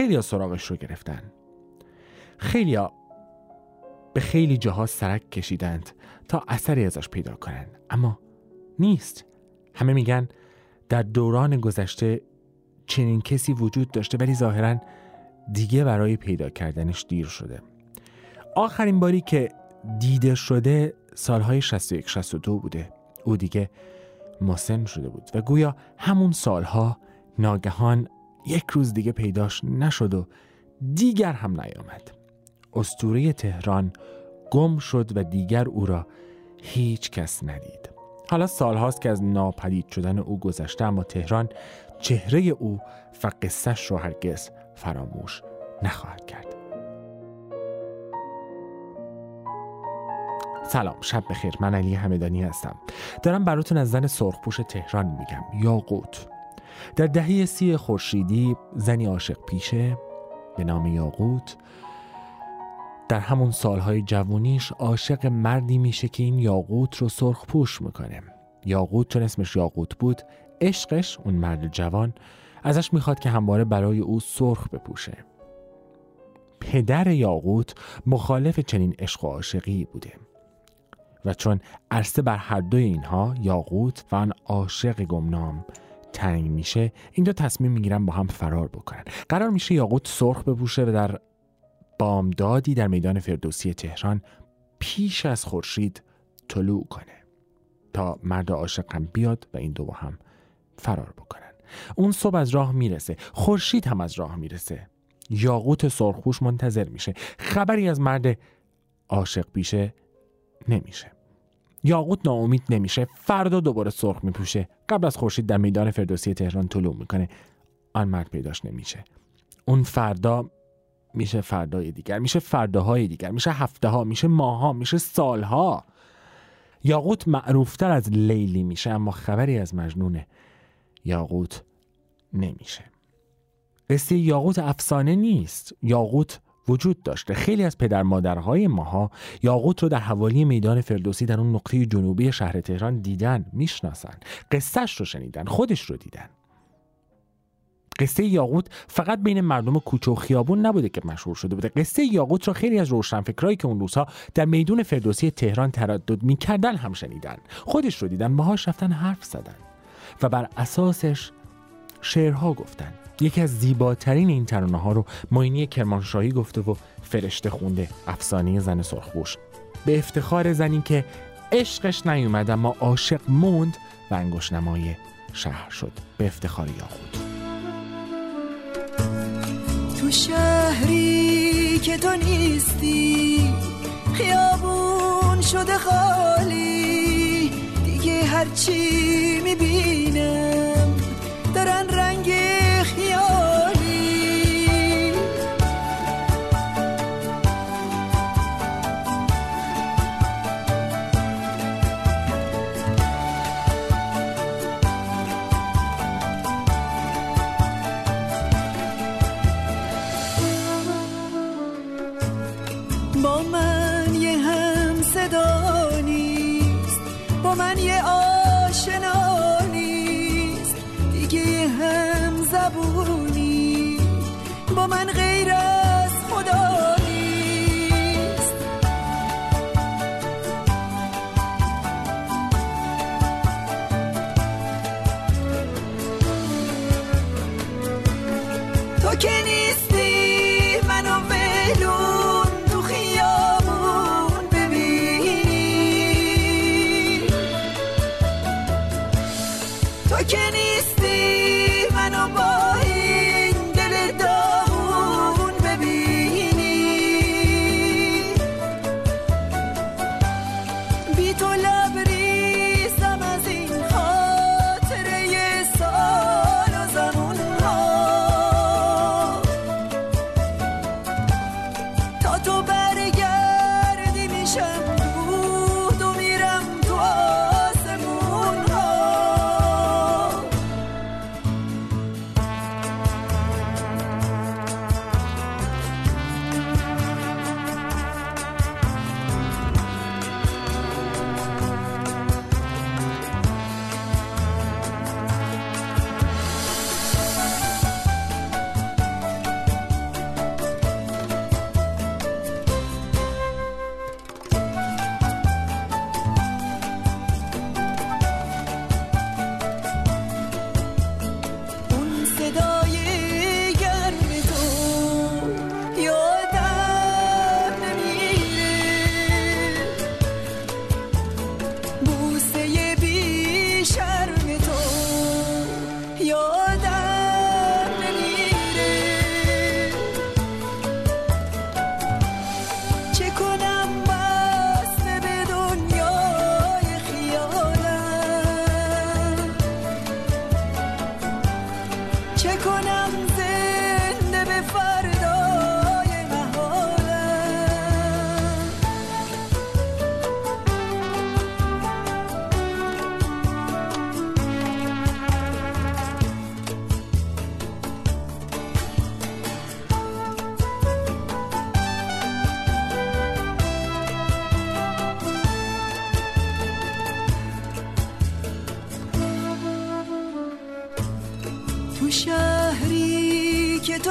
خیلی سراغش رو گرفتن. خیلی به خیلی جاها سرک کشیدند تا اثری ازش پیدا کنن اما نیست. همه میگن در دوران گذشته چنین کسی وجود داشته ولی ظاهرا دیگه برای پیدا کردنش دیر شده. آخرین باری که دیده شده سالهای 61 62 بوده. او دیگه مسن شده بود و گویا همون سالها ناگهان یک روز دیگه پیداش نشد و دیگر هم نیامد. استوره تهران گم شد و دیگر او را هیچ کس ندید. حالا سالهاست که از ناپدید شدن او گذشته اما تهران چهره او و قصهش را هرگز فراموش نخواهد کرد. سلام شب بخیر. من علی همدانی هستم. دارم براتون از زن سرخپوش تهران میگم. یاقوت. در دهه سی خورشیدی زنی عاشق پیشه به نام یاقوت در همون سالهای جوونیش عاشق مردی میشه که این یاقوت رو سرخ پوش می‌کنه. یاقوت چون اسمش یاقوت بود عشقش اون مرد جوان ازش می‌خواد که همواره برای او سرخ بپوشه. پدر یاقوت مخالف چنین عشق و عاشقی بوده. و چون عرصه بر هر دوی اینها یاقوت و آن عاشق گمنام تنگ میشه این دو تصمیم می‌گیرن با هم فرار بکنن. قرار میشه یاقوت سرخ بپوشه و در بامدادی در میدان فردوسی تهران پیش از خورشید طلوع کنه تا مرد عاشق هم بیاد و این دو با هم فرار بکنن. اون صبح از راه می‌رسه خورشید هم از راه می‌رسه. یاقوت سرخوش منتظر میشه. خبری از مرد عاشق پیشه نمیشه. یاقوت ناامید نمیشه فردا دوباره سرخ میپوشه. قبل از خورشید در میدان فردوسی تهران طلوع می‌کنه. آن مرد پیداش نمیشه. اون فردا میشه فردای دیگر میشه فرداهای دیگر میشه هفته ها میشه ماها میشه سالها. یاقوت معروفتر از لیلی میشه اما خبری از مجنون یاقوت نمیشه. قصه یاقوت افسانه نیست. یاقوت وجود داشته. خیلی از پدر مادرهای ماها یاقوت رو در حوالی میدان فردوسی در اون نقطه جنوبی شهر تهران دیدن می‌شناسن. قصهش رو شنیدن خودش رو دیدن. قصه یاقوت فقط بین مردم کوچه و خیابون نبوده که مشهور شده بوده. قصه یاقوت را خیلی از روشنفکرایی که اون روزها در میدون فردوسی تهران تردد می‌کردن هم شنیدن. خودش رو دیدن باهاش رفتن حرف زدن. و بر اساسش شعرها گفتن یکی از زیباترین این ترانه ها رو معینی کرمانشاهی گفته و فرشته خونده افسانه زن سرخبوش به افتخار زنی که عشقش نیومد اما عاشق موند و انگوش نمای شهر شد. به افتخار یاقوت تو شهری که تو نیستی خیابون شده خالی دیگه هرچی می‌بینم من غیر از خدا نیست. تو که نیستی منو ولون تو خیابون ببینی. تو که نیستی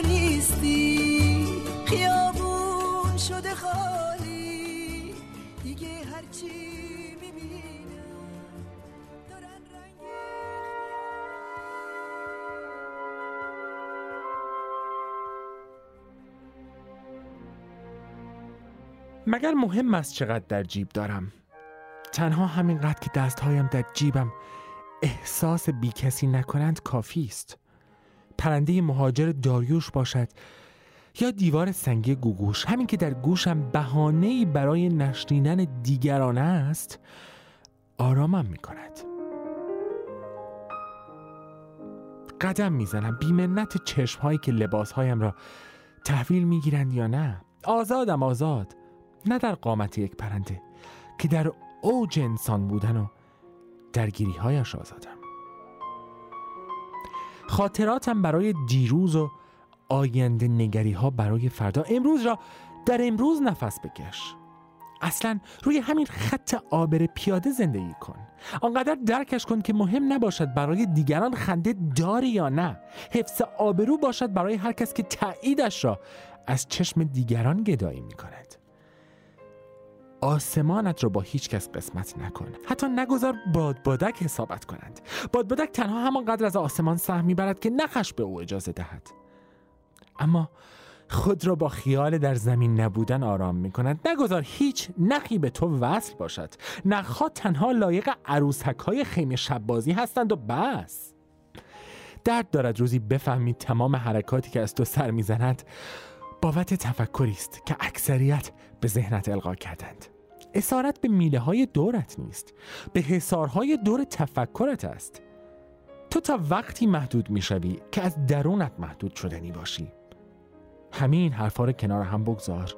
نیستی خیابون شده خالی. دیگه هرچی مگر مهم است چقدر در جیب دارم؟ تنها همینقدر که دستهایم در جیبم احساس بی کسی نکنند کافی است. پرنده مهاجر داریوش باشد یا دیوار سنگی گوگوش همین که در گوشم بهانه‌ای برای نشنیدن دیگرانه است آرامم می کند قدم می‌زنم بیمنت چشمهایی که لباسهایم را تحویل می‌گیرند یا نه؟ آزادم آزاد. نه در قامت یک پرنده که در اوج انسان بودن و درگیری هایش آزادم. خاطراتم برای دیروز و آینده نگری ها برای فردا. امروز را در امروز نفس بکش. اصلا روی همین خط آبر پیاده زندگی کن. آنقدر درکش کن که مهم نباشد برای دیگران خنده داری یا نه. حفظ آبرو باشد برای هر کس که تاییدش را از چشم دیگران گدایی می کند آسمانت را با هیچ کس قسمت نکن. حتی نگذار بادبادک حسابت کنند. بادبادک تنها همانقدر از آسمان سهم می‌برد که نخش به او اجازه دهد. اما خود را با خیال در زمین نبودن آرام می کند نگذار هیچ نخی به تو وصل باشد. نخها تنها لایق عروسک های خیمه شبازی هستند و بس. درد دارد روزی بفهمید تمام حرکاتی که از تو سر می‌زند. بابت تفکری است که اکثریت به ذهنت القا کردند. اسارت به میله های دورت نیست. به حسارهای دور تفکرت است. تو تا وقتی محدود می‌شوی که از درونت محدود شدنی باشی. همین حرفا رو کنار هم بگذار.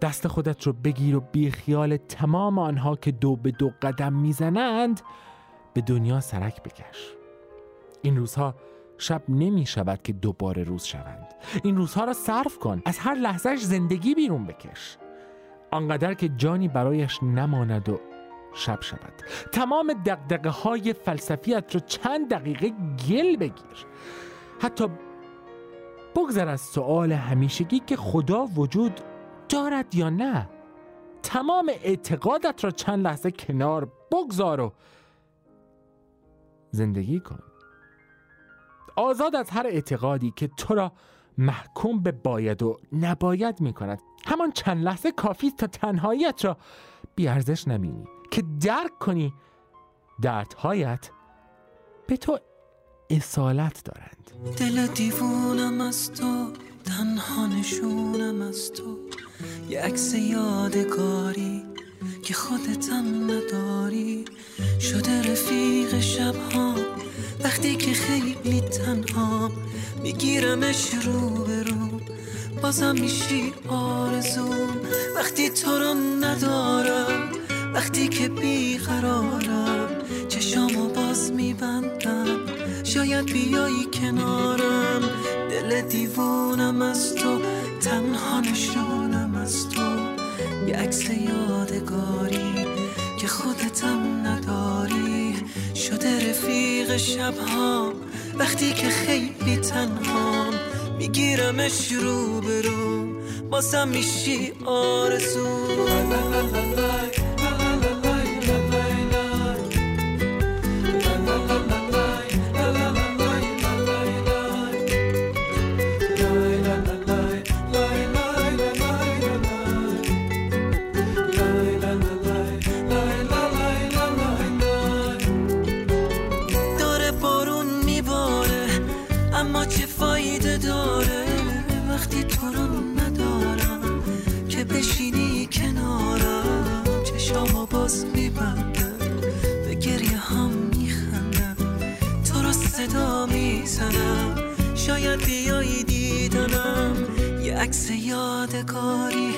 دست خودت رو بگیر و بی خیال تمام آنها که دو به دو قدم می‌زنند به دنیا سرک بکش. این روزها شب نمی شود که دوباره روز شوند. این روزها را صرف کن. از هر لحظهش زندگی بیرون بکش. آنقدر که جانی برایش نماند و شب شود. تمام دقدقه های فلسفیت رو چند دقیقه گل بگیر. حتی بگذر از سؤال همیشگی که خدا وجود دارد یا نه. تمام اعتقادت را چند لحظه کنار بگذار و زندگی کن. آزاد از هر اعتقادی که تو را محکوم به باید و نباید می کند همان چند لحظه کافی تا تنهاییت را بیارزش نبینی. که درک کنی دردهایت به تو اصالت دارند. دل دیوونم از تو تنها نشونم از تو. عکس یادگاری که خودتم نداری. شده رفیق شبها. وقتی که خیلی تنها میگیرمش رو به رو بازم میشی آرزوم. وقتی تو رو ندارم. وقتی که بیقرارم. چشامو باز میبندم. شاید بیایی کنارم. دل دیوونم از تو. تنها نشونم از تو. یه عکس یادگاری که خودتم نداری. شده رفیق شبها وقتی که خیلی تنها میگیرمش رو برو بازم میشی آرزو. داره وقتی تو رو ندارم که بشینی کنارم چشامو باز میبندم به گریه هم میخندم. تو رو صدا می‌زنم شاید بیایی دیدنم. یه عکس یادگاری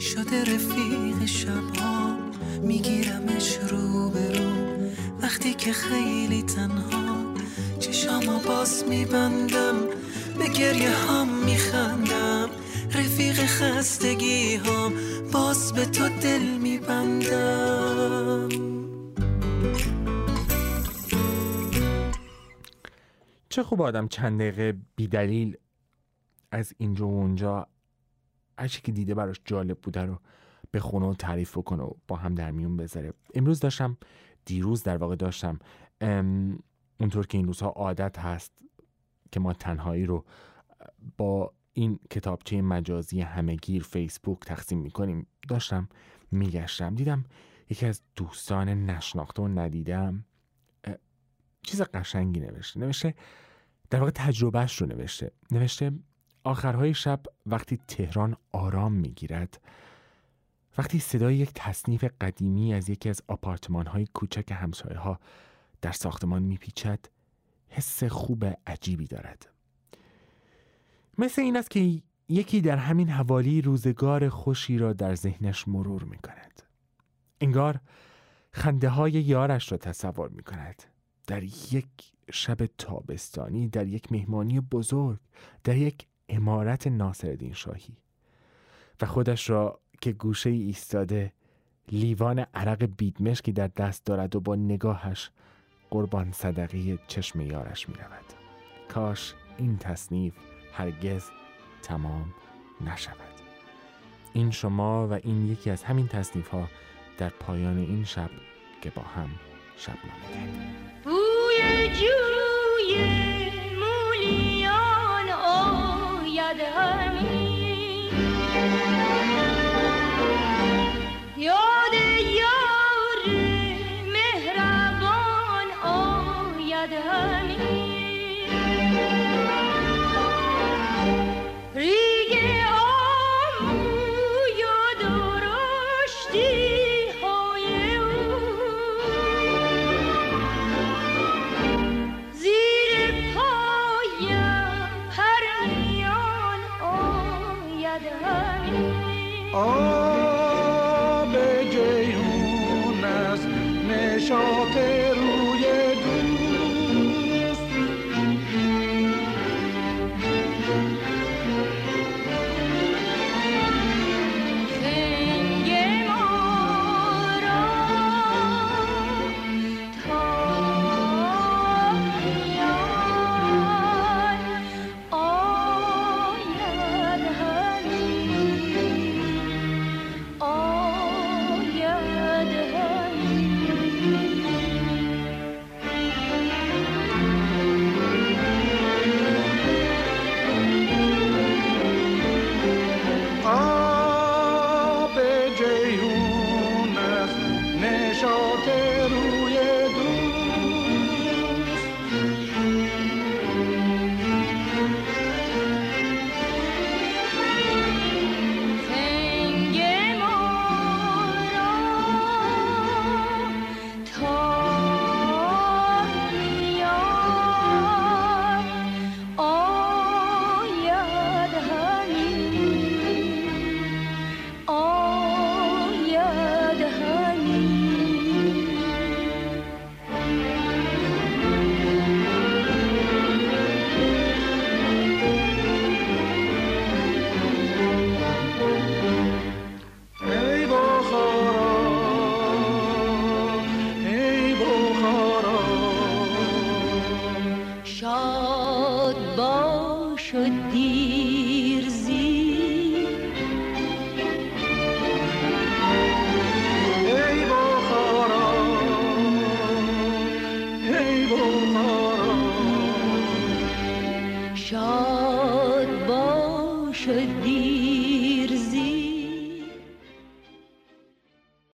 شده رفیق شبها. میگیرمش رو برو وقتی که خیلی تنها چشامو باز میبندم. به گریه هم میخندم. رفیق خستگی هم باز به تو دل میبندم. چه خوب آدم چند دقیقه بیدلیل از اینجا و اونجا هرچی که دیده براش جالب بوده رو بخونه و تعریف کنه و با هم در میون بذاره. امروز داشتم دیروز در واقع داشتم اونطور که این روزها عادت هست که ما تنهایی رو با این کتابچه مجازی همهگیر فیسبوک تقسیم می‌کنیم. داشتم میگشتم. دیدم یکی از دوستان نشناخته و ندیدم چیز قشنگی نوشته. نوشته در واقع تجربهش رو نوشته. نوشته آخرهای شب وقتی تهران آرام می‌گیرد وقتی صدای یک تصنیف قدیمی از یکی از آپارتمان های کوچک همسایه ها در ساختمان میپیچد حس خوب عجیبی دارد. مثل این است که یکی در همین حوالی روزگار خوشی را در ذهنش مرور می کند انگار خنده های یارش را تصور می کند در یک شب تابستانی در یک مهمانی بزرگ در یک امارت ناصرالدین شاهی. و خودش را که گوشه ایستاده لیوان عرق بیدمشکی در دست دارد و با نگاهش قربان صدقی چشم یارش می رود. کاش این تصنیف هرگز تمام نشود. این شما و این یکی از همین تصنیف ها در پایان این شب که با هم شب نامه بوی جوی مولیان آید شاد suddenly